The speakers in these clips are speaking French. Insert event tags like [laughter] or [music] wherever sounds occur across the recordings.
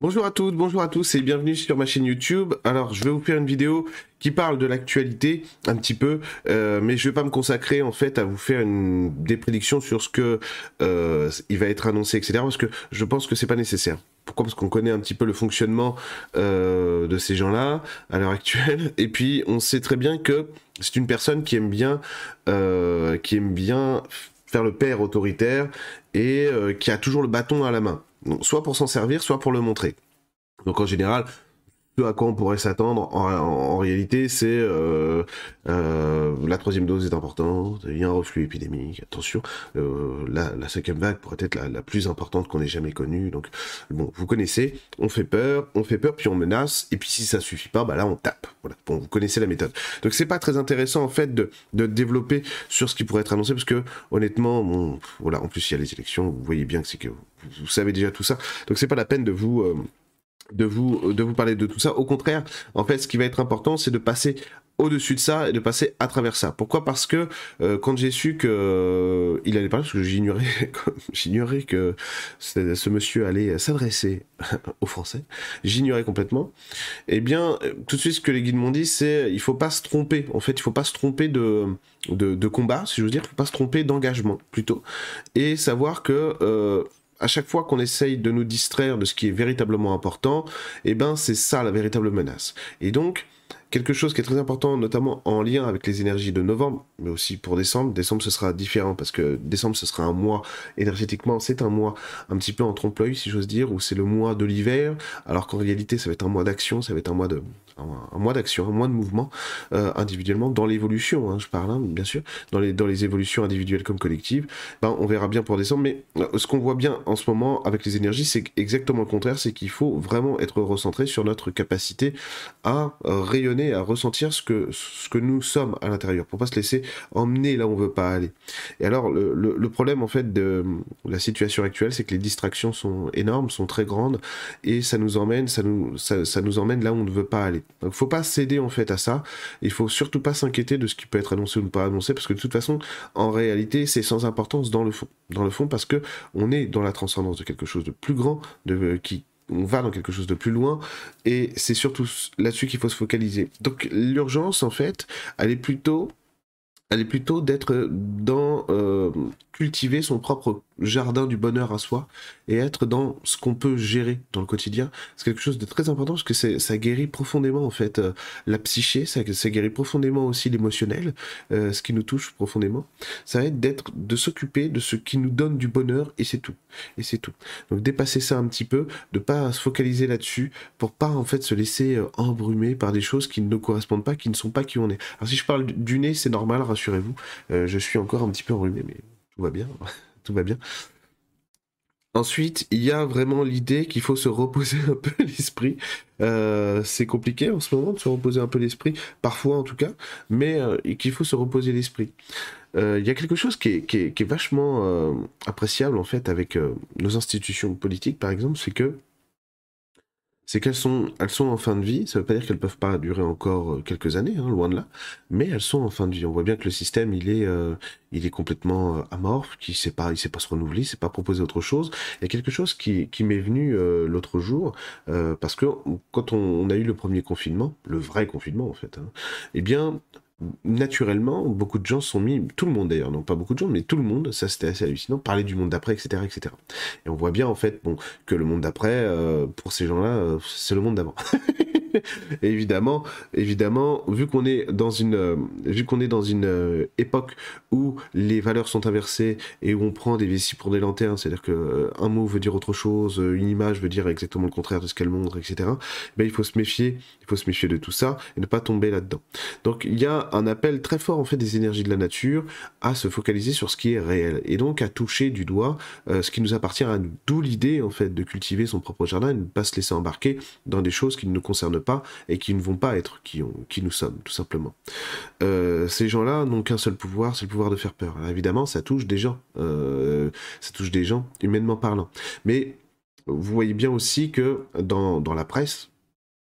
Bonjour à toutes, bonjour à tous et bienvenue sur ma chaîne YouTube. Alors je vais vous faire une vidéo qui parle de l'actualité un petit peu, euh, mais je vais pas me consacrer en fait à vous faire une, des prédictions sur ce que euh, il va être annoncé, etc. Parce que je pense que c'est pas nécessaire. Pourquoi? Parce qu'on connaît un petit peu le fonctionnement euh, de ces gens-là à l'heure actuelle, [laughs] et puis on sait très bien que c'est une personne qui aime bien, qui aime bien faire le père autoritaire et qui a toujours le bâton à la main soit pour s'en servir, soit pour le montrer. Donc en général, à quoi on pourrait s'attendre en, réalité, c'est euh, euh, la troisième dose est importante, il y a un reflux épidémique, attention, euh, la, la, cinquième vague pourrait être la, plus importante qu'on ait jamais connue. Donc bon, vous connaissez, on fait peur, on fait peur, puis on menace, et puis si ça suffit pas, bah là on tape. Voilà, bon, vous connaissez la méthode. Donc c'est pas très intéressant en fait de, de, développer sur ce qui pourrait être annoncé, parce que honnêtement, bon, voilà, en plus il y a les élections, vous voyez bien que c'est que vous, savez déjà tout ça, donc c'est pas la peine de vous de vous, de vous parler de tout ça. Au contraire, en fait, ce qui va être important, c'est de passer au-dessus de ça et de passer à travers ça. Pourquoi? Parce que euh, quand j'ai su que euh, il allait parler, parce que j'ignorais, [laughs] j'ignorais que ce monsieur allait s'adresser [laughs] aux Français, j'ignorais complètement. Eh bien, tout de suite, ce que les guides m'ont dit, c'est il faut pas se tromper. En fait, il faut pas se tromper de de, combat, si je veux dire, il faut pas se tromper d'engagement plutôt, et savoir que euh, à chaque fois qu'on essaye de nous distraire de ce qui est véritablement important, eh ben c'est ça la véritable menace. Et donc, quelque chose qui est très important, notamment en lien avec les énergies de novembre, mais aussi pour décembre. Décembre, ce sera différent parce que décembre, ce sera un mois énergétiquement, c'est un mois un petit peu en trompe-l'œil, si j'ose dire, où c'est le mois de l'hiver, alors qu'en réalité, ça va être un mois d'action, ça va être un mois de, un, mois d'action, un mois de mouvement euh, individuellement dans l'évolution, hein, je parle, hein, bien sûr, dans les, dans les évolutions individuelles comme collectives. Ben, on verra bien pour décembre, mais euh, ce qu'on voit bien en ce moment avec les énergies, c'est exactement le contraire, c'est qu'il faut vraiment être recentré sur notre capacité à euh, à ressentir ce que, ce que nous sommes à l'intérieur, pour pas se laisser emmener là où on veut pas aller. Et alors, le, problème, en fait, de la situation actuelle, c'est que les distractions sont énormes, sont très grandes, et ça nous emmène, ça nous, ça, nous emmène là où on ne veut pas aller. Donc, faut pas céder, en fait, à ça. Il faut surtout pas s'inquiéter de ce qui peut être annoncé ou pas annoncé, parce que de toute façon, en réalité, c'est sans importance dans le fond. Dans le fond, parce que on est dans la transcendance de quelque chose de plus grand, de, qui, on va dans quelque chose de plus loin, et c'est surtout là-dessus qu'il faut se focaliser. Donc l'urgence, en fait, elle est plutôt, plutôt d'être dans euh, cultiver son propre jardin du bonheur à soi et être dans ce qu'on peut gérer dans le quotidien. C'est quelque chose de très important parce que ça guérit profondément en fait euh, la psyché, ça, guérit profondément aussi l'émotionnel, euh, ce qui nous touche profondément. Ça va être d'être, de s'occuper de ce qui nous donne du bonheur et c'est tout. Et c'est tout. Donc dépasser ça un petit peu, de pas se focaliser là-dessus pour pas en fait se laisser euh, embrumer par des choses qui ne nous correspondent pas, qui ne sont pas qui on est. Alors si je parle du nez, c'est normal, rassurez-vous. je suis encore un petit peu enrhumé, mais tout va bien, [laughs] tout va bien. Ensuite, il y a vraiment l'idée qu'il faut se reposer [laughs] un peu l'esprit. Euh, c'est compliqué en ce moment de se reposer un peu l'esprit, parfois en tout cas, mais euh, qu'il faut se reposer l'esprit. Euh, il y a quelque chose qui est vachement appréciable en fait avec nos institutions politiques, par exemple, c'est que c'est qu'elles sont, elles sont en fin de vie. Ça ne veut pas dire qu'elles peuvent pas durer encore euh, quelques années, hein, loin de là, mais elles sont en fin de vie. On voit bien que le système, il est, euh, il est complètement euh, amorphe, qui sait pas, il sait pas se renouveler, il sait pas proposer autre chose. Il y a quelque chose qui, qui m'est venu l'autre jour, parce que quand on, a eu le premier confinement, le vrai confinement en fait, hein, eh bien, naturellement, beaucoup de gens sont mis, tout le monde d'ailleurs, non pas beaucoup de gens, mais tout le monde, ça c'était assez hallucinant, parler du monde d'après, etc., etc. Et on voit bien en fait, bon, que le monde d'après, euh, pour ces gens-là, euh, c'est le monde d'avant. [laughs] évidemment, évidemment, vu qu'on est dans une, euh, vu qu'on est dans une époque où les valeurs sont inversées et où on prend des vessies pour des lanternes, c'est-à-dire que un mot veut dire autre chose, une image veut dire exactement le contraire de ce qu'elle montre, etc. Ben, il faut se méfier, il faut se méfier de tout ça et ne pas tomber là-dedans. Donc il y a un appel très fort en fait des énergies de la nature à se focaliser sur ce qui est réel et donc à toucher du doigt ce qui nous appartient à nous. D'où l'idée en fait de cultiver son propre jardin et de ne pas se laisser embarquer dans des choses qui ne nous concernent pas et qui ne vont pas être qui, nous sommes, tout simplement. Euh, ces gens-là n'ont qu'un seul pouvoir, c'est le pouvoir de faire peur. évidemment, ça touche des gens, euh, ça touche des gens, humainement parlant. Mais vous voyez bien aussi que dans la presse,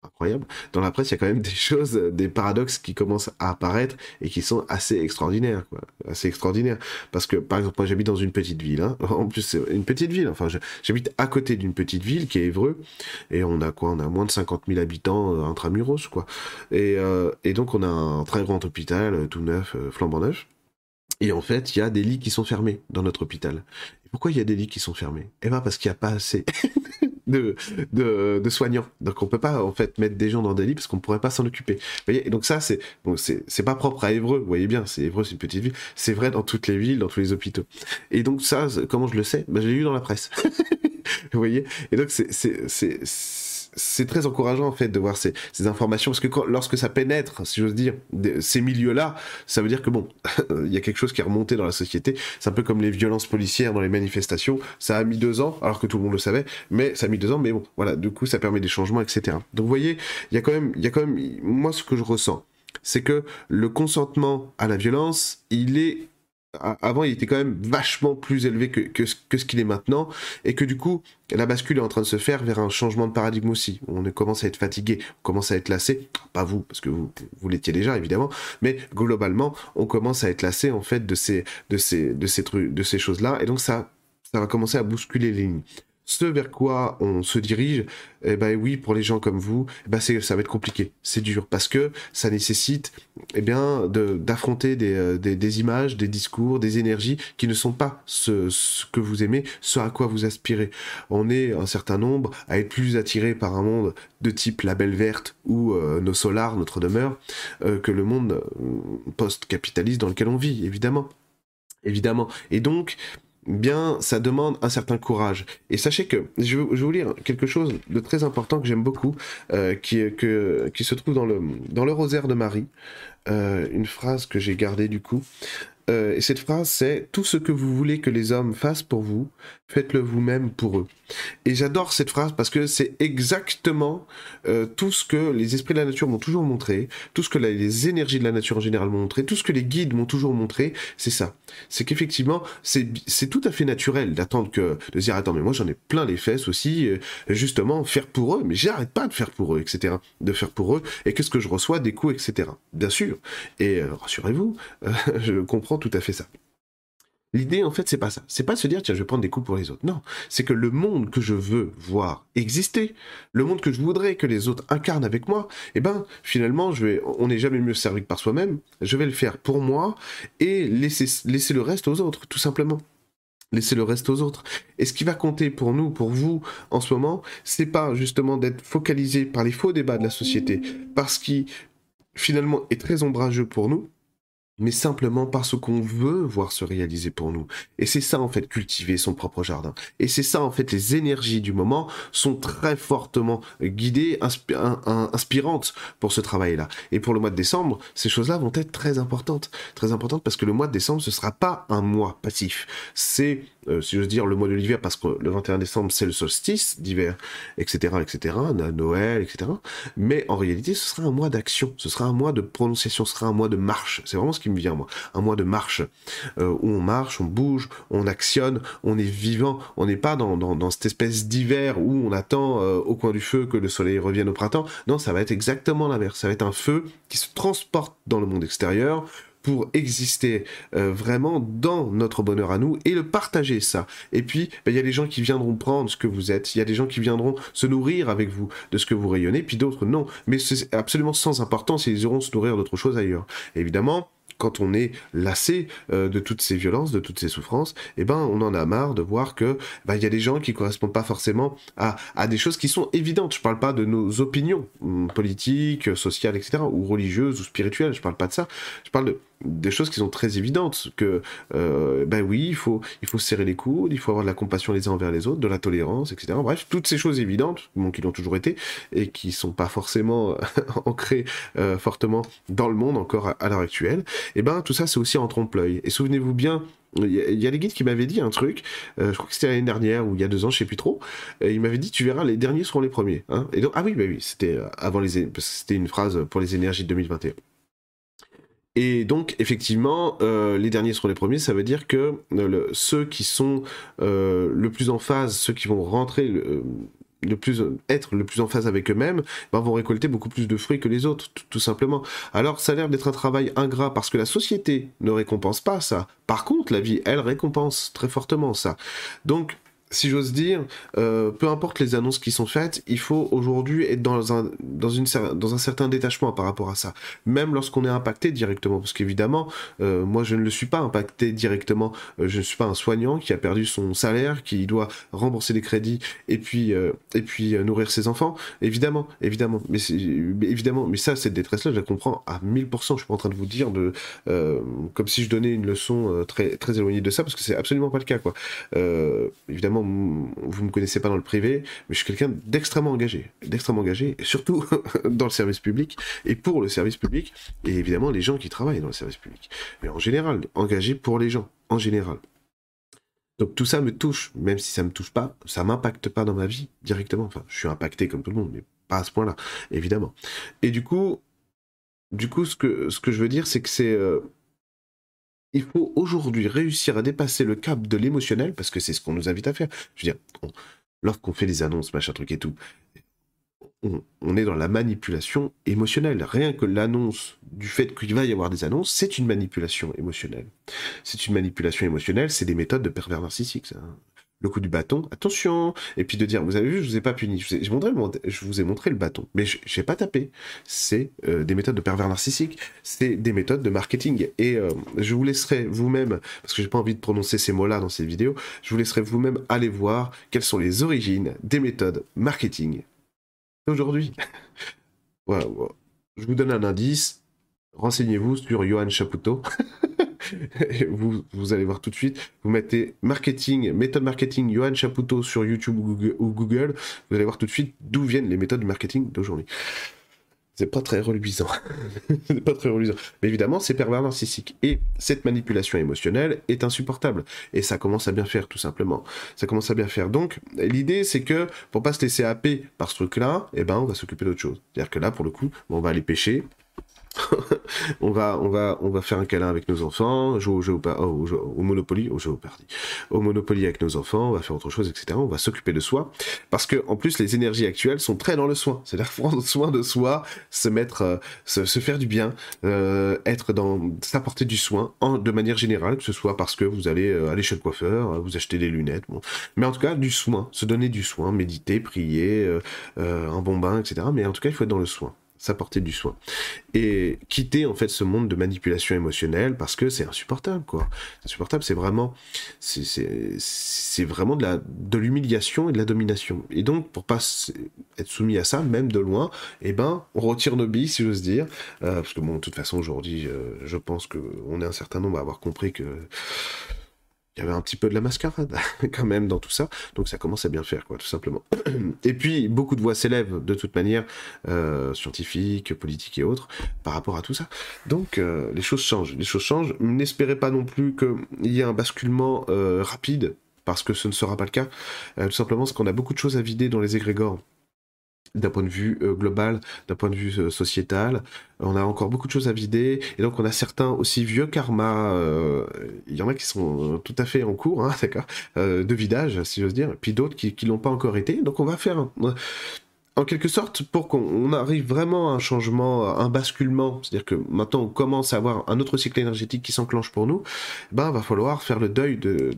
incroyable. Dans la presse, il y a quand même des choses, des paradoxes qui commencent à apparaître et qui sont assez extraordinaires, quoi. Assez extraordinaires. Parce que, par exemple, moi, j'habite dans une petite ville, hein. [laughs] En plus, c'est une petite ville. Enfin, j'habite à côté d'une petite ville qui est Évreux. Et on a quoi? On a moins de 50 000 habitants euh, intramuros, quoi. Et, euh, et donc, on a un très grand hôpital, euh, tout neuf, flambant neuf. Et en fait, il y a des lits qui sont fermés dans notre hôpital. Pourquoi il y a des lits qui sont fermés? Eh ben parce qu'il n'y a pas assez [laughs] de, de, soignants. Donc on peut pas en fait mettre des gens dans des lits parce qu'on pourrait pas s'en occuper. Vous voyez Et donc ça c'est bon, c'est pas propre à Évreux. Vous voyez bien, c'est Évreux, c'est une petite ville. C'est vrai dans toutes les villes, dans tous les hôpitaux. Et donc ça, comment je le sais? Ben, j'ai lu dans la presse. [laughs] Vous voyez? Et donc c'est c'est très encourageant en fait de voir ces, informations parce que lorsque ça pénètre, si j'ose dire, ces milieux-là, ça veut dire que bon, [laughs] il y a quelque chose qui est remonté dans la société. C'est un peu comme les violences policières dans les manifestations. Ça a mis deux ans, alors que tout le monde le savait, mais ça a mis deux ans. Mais bon, voilà, du coup, ça permet des changements, etc. Donc, vous voyez, il y a quand même, il y a quand même, moi, ce que je ressens, c'est que le consentement à la violence, il est avant, il était quand même vachement plus élevé que, que, ce qu'il est maintenant, et que du coup, la bascule est en train de se faire vers un changement de paradigme aussi. On commence à être fatigué, on commence à être lassé, pas vous, parce que vous, vous l'étiez déjà évidemment, mais globalement, on commence à être lassé en fait de ces, de ces, de ces de ces choses-là, et donc ça, ça va commencer à bousculer les lignes ce vers quoi on se dirige, eh ben oui, pour les gens comme vous, eh ben ça va être compliqué, c'est dur, parce que ça nécessite eh bien, d'affronter euh, des, des, images, des discours, des énergies qui ne sont pas ce, ce, que vous aimez, ce à quoi vous aspirez. On est un certain nombre à être plus attiré par un monde de type la belle verte ou euh, nos solars, notre demeure, euh, que le monde post-capitaliste dans lequel on vit, évidemment. Évidemment. Et donc, bien, ça demande un certain courage. Et sachez que, je vais, vous lire quelque chose de très important que j'aime beaucoup, euh, qui, se trouve dans le, dans le rosaire de Marie, euh, une phrase que j'ai gardée du coup. Euh, et cette phrase, c'est Tout ce que vous voulez que les hommes fassent pour vous, faites-le vous-même pour eux. Et j'adore cette phrase parce que c'est exactement euh, tout ce que les esprits de la nature m'ont toujours montré, tout ce que les énergies de la nature en général m'ont montré, tout ce que les guides m'ont toujours montré, c'est ça. C'est qu'effectivement, c'est tout à fait naturel d'attendre que, de dire, attends, mais moi j'en ai plein les fesses aussi, euh, justement, faire pour eux, mais j'arrête pas de faire pour eux, etc. De faire pour eux, et qu'est-ce que je reçois, des coups, etc. Bien sûr. Et rassurez-vous, [laughs] je comprends tout à fait ça. L'idée, en fait, c'est pas ça. C'est pas de se dire, tiens, je vais prendre des coups pour les autres. Non. C'est que le monde que je veux voir exister, le monde que je voudrais que les autres incarnent avec moi, eh ben, finalement, on n'est jamais mieux servi que par soi-même. Je vais le faire pour moi et laisser, le reste aux autres, tout simplement. Laisser le reste aux autres. Et ce qui va compter pour nous, pour vous, en ce moment, c'est pas justement d'être focalisé par les faux débats de la société, parce qui, finalement, est très ombrageux pour nous, mais simplement parce qu'on veut voir se réaliser pour nous. Et c'est ça en fait cultiver son propre jardin. Et c'est ça en fait les énergies du moment sont très fortement guidées, inspirantes pour ce travail-là. Et pour le mois de décembre, ces choses-là vont être très importantes, très importantes parce que le mois de décembre ce sera pas un mois passif. C'est euh, si j'ose dire, le mois de l'hiver, parce que le 21 décembre, c'est le solstice d'hiver, etc., etc., Noël, etc. Mais en réalité, ce sera un mois d'action, ce sera un mois de prononciation, ce sera un mois de marche. C'est vraiment ce qui me vient, moi. Un mois de marche, euh, où on marche, on bouge, on actionne, on est vivant, on n'est pas dans, cette espèce d'hiver où on attend euh, au coin du feu que le soleil revienne au printemps. Non, ça va être exactement l'inverse. Ça va être un feu qui se transporte dans le monde extérieur, pour exister euh, vraiment dans notre bonheur à nous et le partager ça. Et puis, ben, il y a des gens qui viendront prendre ce que vous êtes, il y a des gens qui viendront se nourrir avec vous de ce que vous rayonnez, puis d'autres non. Mais c'est absolument sans importance, ils iront se nourrir d'autre chose ailleurs. évidemment, quand on est lassé euh, de toutes ces violences, de toutes ces souffrances, eh ben on en a marre de voir que ben, il y a des gens qui correspondent pas forcément à, à des choses qui sont évidentes. Je parle pas de nos opinions hum, politiques, sociales, etc., ou religieuses ou spirituelles. Je parle pas de ça. Je parle de des choses qui sont très évidentes que euh, ben oui il faut il serrer les coudes il faut avoir de la compassion les uns envers les autres de la tolérance etc bref toutes ces choses évidentes qui l'ont toujours été et qui sont pas forcément [laughs] ancrées euh, fortement dans le monde encore à, l'heure actuelle et ben tout ça c'est aussi en trompe-l'œil et souvenez-vous bien il y, a les guides qui m'avaient dit un truc, euh, je crois que c'était l'année dernière ou il y a deux ans, je sais plus trop. Et il m'avait dit tu verras, les derniers seront les premiers. Hein ah oui, bah oui, c'était avant les, c'était une phrase pour les énergies de 2021. Et donc, effectivement, euh, les derniers seront les premiers, ça veut dire que euh, ceux qui sont euh, le plus en phase, ceux qui vont rentrer le plus être le plus en phase avec eux-mêmes, ben, vont récolter beaucoup plus de fruits que les autres, tout, simplement. Alors ça a l'air d'être un travail ingrat parce que la société ne récompense pas ça. Par contre, la vie, elle récompense très fortement ça. Donc si j'ose dire, euh, peu importe les annonces qui sont faites, il faut aujourd'hui être dans un, dans, un certain détachement par rapport à ça. Même lorsqu'on est impacté directement, parce qu'évidemment, euh, moi je ne le suis pas impacté directement, euh, je ne suis pas un soignant qui a perdu son salaire, qui doit rembourser des crédits et puis, et puis nourrir ses enfants. Évidemment, évidemment, mais, évidemment, mais ça, cette détresse-là, je la comprends à 1000%. Je suis pas en train de vous dire de, comme si je donnais une leçon très, très éloignée de ça, parce que c'est absolument pas le cas, quoi. évidemment, vous me connaissez pas dans le privé, mais je suis quelqu'un d'extrêmement engagé, d'extrêmement engagé, surtout [laughs] dans le service public et pour le service public, et évidemment les gens qui travaillent dans le service public. Mais en général, engagé pour les gens, en général. Donc tout ça me touche, même si ça me touche pas, ça m'impacte pas dans ma vie directement. Enfin, je suis impacté comme tout le monde, mais pas à ce point-là, évidemment. Et du coup, du coup, ce que, ce que je veux dire, c'est que c'est euh, il faut aujourd'hui réussir à dépasser le cap de l'émotionnel, parce que c'est ce qu'on nous invite à faire. Je veux dire, lorsqu'on fait des annonces, machin truc et tout, on, est dans la manipulation émotionnelle. Rien que l'annonce du fait qu'il va y avoir des annonces, c'est une manipulation émotionnelle. C'est une manipulation émotionnelle, c'est des méthodes de pervers narcissiques. Ça le coup du bâton, attention, et puis de dire, vous avez vu, je vous ai pas puni, je vous ai, montré, le bâton, mais je n'ai pas tapé. C'est euh, des méthodes de pervers narcissique, c'est des méthodes de marketing, et euh, je vous laisserai vous-même, parce que j'ai pas envie de prononcer ces mots-là dans ces vidéos, je vous laisserai vous-même aller voir quelles sont les origines des méthodes marketing aujourd'hui. [laughs] Je vous donne un indice, renseignez-vous sur Johan Chapoutot. [laughs] vous, vous allez voir tout de suite. Vous mettez marketing, méthode marketing Johan Chapoutot sur YouTube ou Google, Vous allez voir tout de suite d'où viennent les méthodes de marketing d'aujourd'hui. C'est pas très reluisant. [laughs] c'est pas très reluisant. Mais évidemment, c'est pervers narcissique. Et cette manipulation émotionnelle est insupportable. Et ça commence à bien faire, tout simplement. Ça commence à bien faire. Donc, l'idée, c'est que pour pas se laisser happer par ce truc-là, eh ben, on va s'occuper d'autre chose. C'est-à-dire que là, pour le coup, on va aller pêcher, [laughs] on va, on va, on va faire un câlin avec nos enfants, jouer au, jeu, au, Monopoly, au au Monopoly avec nos enfants, on va faire autre chose, etc. On va s'occuper de soi, parce que en plus les énergies actuelles sont très dans le soin, c'est-à-dire [laughs] prendre soin de soi, se mettre, euh, se, faire du bien, euh, être dans, s'apporter du soin, en, de manière générale, que ce soit parce que vous allez euh, aller chez le coiffeur, vous acheter des lunettes, mais en tout cas du soin, se donner du soin, méditer, prier, un bon bain, etc. Mais en tout cas il faut être dans le soin s'apporter du soin. Et quitter en fait ce monde de manipulation émotionnelle parce que c'est insupportable quoi. Insupportable, c'est vraiment c'est vraiment de la de l'humiliation et de la domination. Et donc pour pas être soumis à ça même de loin, eh ben on retire nos billes si j'ose dire euh, parce que bon de toute façon aujourd'hui euh, je pense que on est un certain nombre à avoir compris que il y avait un petit peu de la mascarade [laughs] quand même dans tout ça, donc ça commence à bien faire, tout simplement. [clears throat] Et puis, beaucoup de voix s'élèvent, de toute manière, euh, scientifiques, politiques et autres, par rapport à tout ça. Donc, euh, les choses changent, les choses changent. N'espérez pas non plus qu'il y ait un basculement euh, rapide, parce que ce ne sera pas le cas, tout simplement parce qu'on a beaucoup de choses à vider dans les égrégores d'un point de vue euh, global, d'un point de vue euh, sociétal. On a encore beaucoup de choses à vider, et donc on a certains aussi vieux karma. Euh, il y en a qui sont tout à fait en cours, hein, [laughs] d'accord, de vidage, si j'ose dire, puis d'autres qui, qui l'ont pas encore été. Donc on va faire en quelque sorte, pour qu'on arrive vraiment à un changement, un basculement, c'est-à-dire que maintenant on commence à avoir un autre cycle énergétique qui s'enclenche pour nous, ben va falloir faire le deuil de,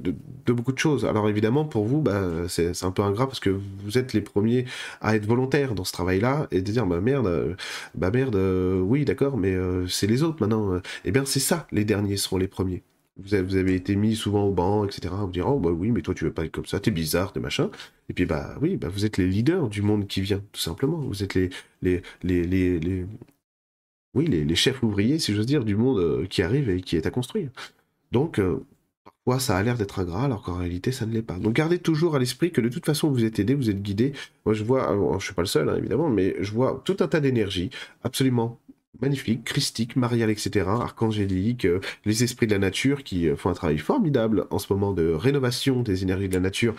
beaucoup de choses. Alors évidemment, pour vous, ben, c'est un peu ingrat parce que vous êtes les premiers à être volontaires dans ce travail-là et de dire, bah merde, bah merde, oui d'accord, mais euh, c'est les autres maintenant. Eh bien c'est ça, les derniers seront les premiers vous avez, été mis souvent au banc, etc. Vous dire, oh bah oui, mais toi tu veux pas être comme ça, t'es bizarre, t'es machin. Et puis bah oui, bah vous êtes les leaders du monde qui vient, tout simplement. Vous êtes les, les, les, les, oui, les, chefs ouvriers, si j'ose dire, du monde euh, qui arrive et qui est à construire. Donc, euh, ça a l'air d'être ingrat, alors qu'en réalité ça ne l'est pas. Donc gardez toujours à l'esprit que de toute façon vous êtes aidé, vous êtes guidé. Moi je vois, alors, je suis pas le seul hein, évidemment, mais je vois tout un tas d'énergie absolument magnifique, christique, marial, etc., archangélique, euh, les esprits de la nature qui euh, font un travail formidable en ce moment de rénovation des énergies de la nature.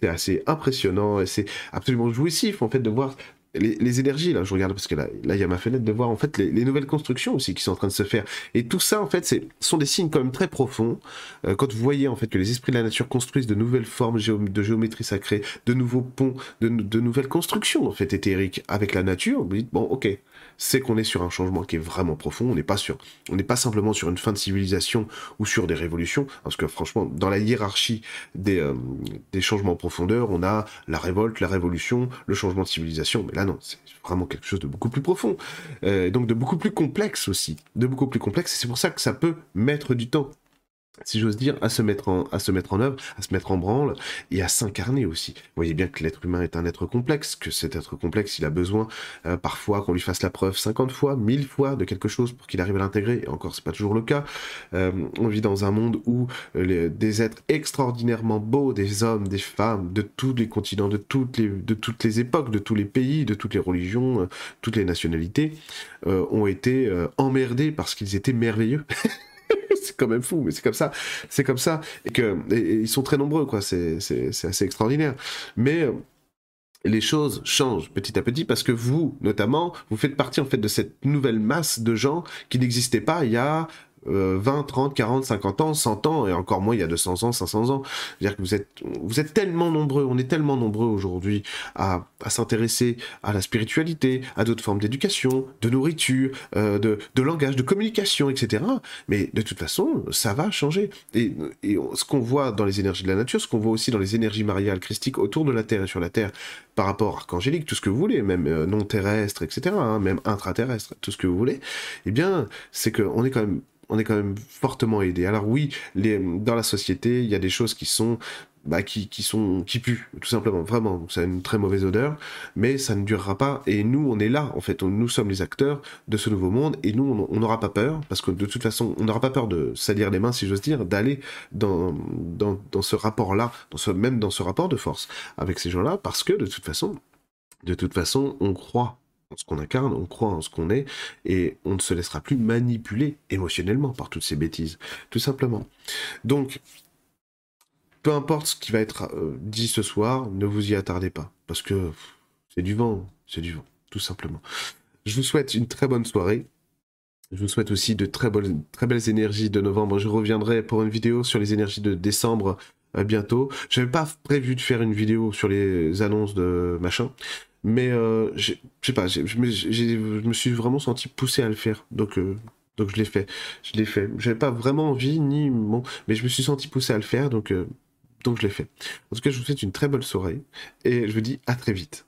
C'est assez impressionnant et c'est absolument jouissif en fait de voir les, énergies, là, je regarde parce que là, là, il y a ma fenêtre de voir en fait les, nouvelles constructions aussi qui sont en train de se faire. Et tout ça, en fait, c'est sont des signes quand même très profonds. Euh, quand vous voyez en fait que les esprits de la nature construisent de nouvelles formes de géométrie sacrée, de nouveaux ponts, de, de nouvelles constructions en fait éthériques avec la nature, vous dites bon, ok, c'est qu'on est sur un changement qui est vraiment profond. On n'est pas sur, on n'est pas simplement sur une fin de civilisation ou sur des révolutions, parce que franchement, dans la hiérarchie des, euh, des changements en profondeur, on a la révolte, la révolution, le changement de civilisation. Mais là, non, c'est vraiment quelque chose de beaucoup plus profond, euh, donc de beaucoup plus complexe aussi, de beaucoup plus complexe. Et c'est pour ça que ça peut mettre du temps si j'ose dire, à se mettre en, à se mettre en œuvre, à se mettre en branle et à s'incarner aussi. Vous voyez bien que l'être humain est un être complexe, que cet être complexe, il a besoin euh, parfois qu'on lui fasse la preuve 50 fois, 1000 fois de quelque chose pour qu'il arrive à l'intégrer. Et encore, c'est pas toujours le cas. Euh, on vit dans un monde où euh, des êtres extraordinairement beaux, des hommes, des femmes, de tous les continents, de toutes les, de toutes les époques, de tous les pays, de toutes les religions, toutes les nationalités, ont été emmerdés parce qu'ils étaient merveilleux. [laughs] c'est quand même fou, mais c'est comme ça. C'est comme ça. Et que ils sont très nombreux, quoi. C'est assez extraordinaire. Mais euh, les choses changent petit à petit parce que vous, notamment, vous faites partie en fait de cette nouvelle masse de gens qui n'existaient pas il y a 20, 30, 40, 50 ans, 100 ans, et encore moins il y a 200 ans, 500 ans. C'est-à-dire que vous êtes, vous êtes tellement nombreux, on est tellement nombreux aujourd'hui à, à s'intéresser à la spiritualité, à d'autres formes d'éducation, de nourriture, euh, de, de, langage, de communication, etc. Mais de toute façon, ça va changer. Et, et ce qu'on voit dans les énergies de la nature, ce qu'on voit aussi dans les énergies mariales christiques autour de la Terre et sur la Terre, par rapport archangélique, tout ce que vous voulez, même euh, non terrestre, etc., hein, même intraterrestre, tout ce que vous voulez, eh bien, c'est qu'on est quand même on est quand même fortement aidé. Alors oui, dans la société, il y a des choses qui sont bah, qui, sont qui puent tout simplement. Vraiment ça a une très mauvaise odeur mais ça ne durera pas. Et nous on est là en fait. Nous sommes les acteurs de ce nouveau monde et nous on n'aura pas peur parce que de toute façon on n'aura pas peur de salir les mains si j'ose dire d'aller dans, ce rapport là même dans ce rapport de force avec ces gens là parce que de toute façon de toute façon on croit ce qu'on incarne, on croit en ce qu'on est, et on ne se laissera plus manipuler émotionnellement par toutes ces bêtises, tout simplement. Donc, peu importe ce qui va être euh, dit ce soir, ne vous y attardez pas, parce que c'est du vent, c'est du vent, tout simplement. Je vous souhaite une très bonne soirée. Je vous souhaite aussi de très, bonnes, très belles énergies de novembre. Je reviendrai pour une vidéo sur les énergies de décembre euh, bientôt. Je n'avais pas prévu de faire une vidéo sur les annonces de machin. Mais euh, je sais pas, je me suis vraiment senti poussé à le faire. Donc, euh, donc je l'ai fait. Je l'ai fait. J'avais pas vraiment envie, ni bon, mais je me suis senti poussé à le faire, donc, euh, donc je l'ai fait. En tout cas, je vous souhaite une très bonne soirée et je vous dis à très vite.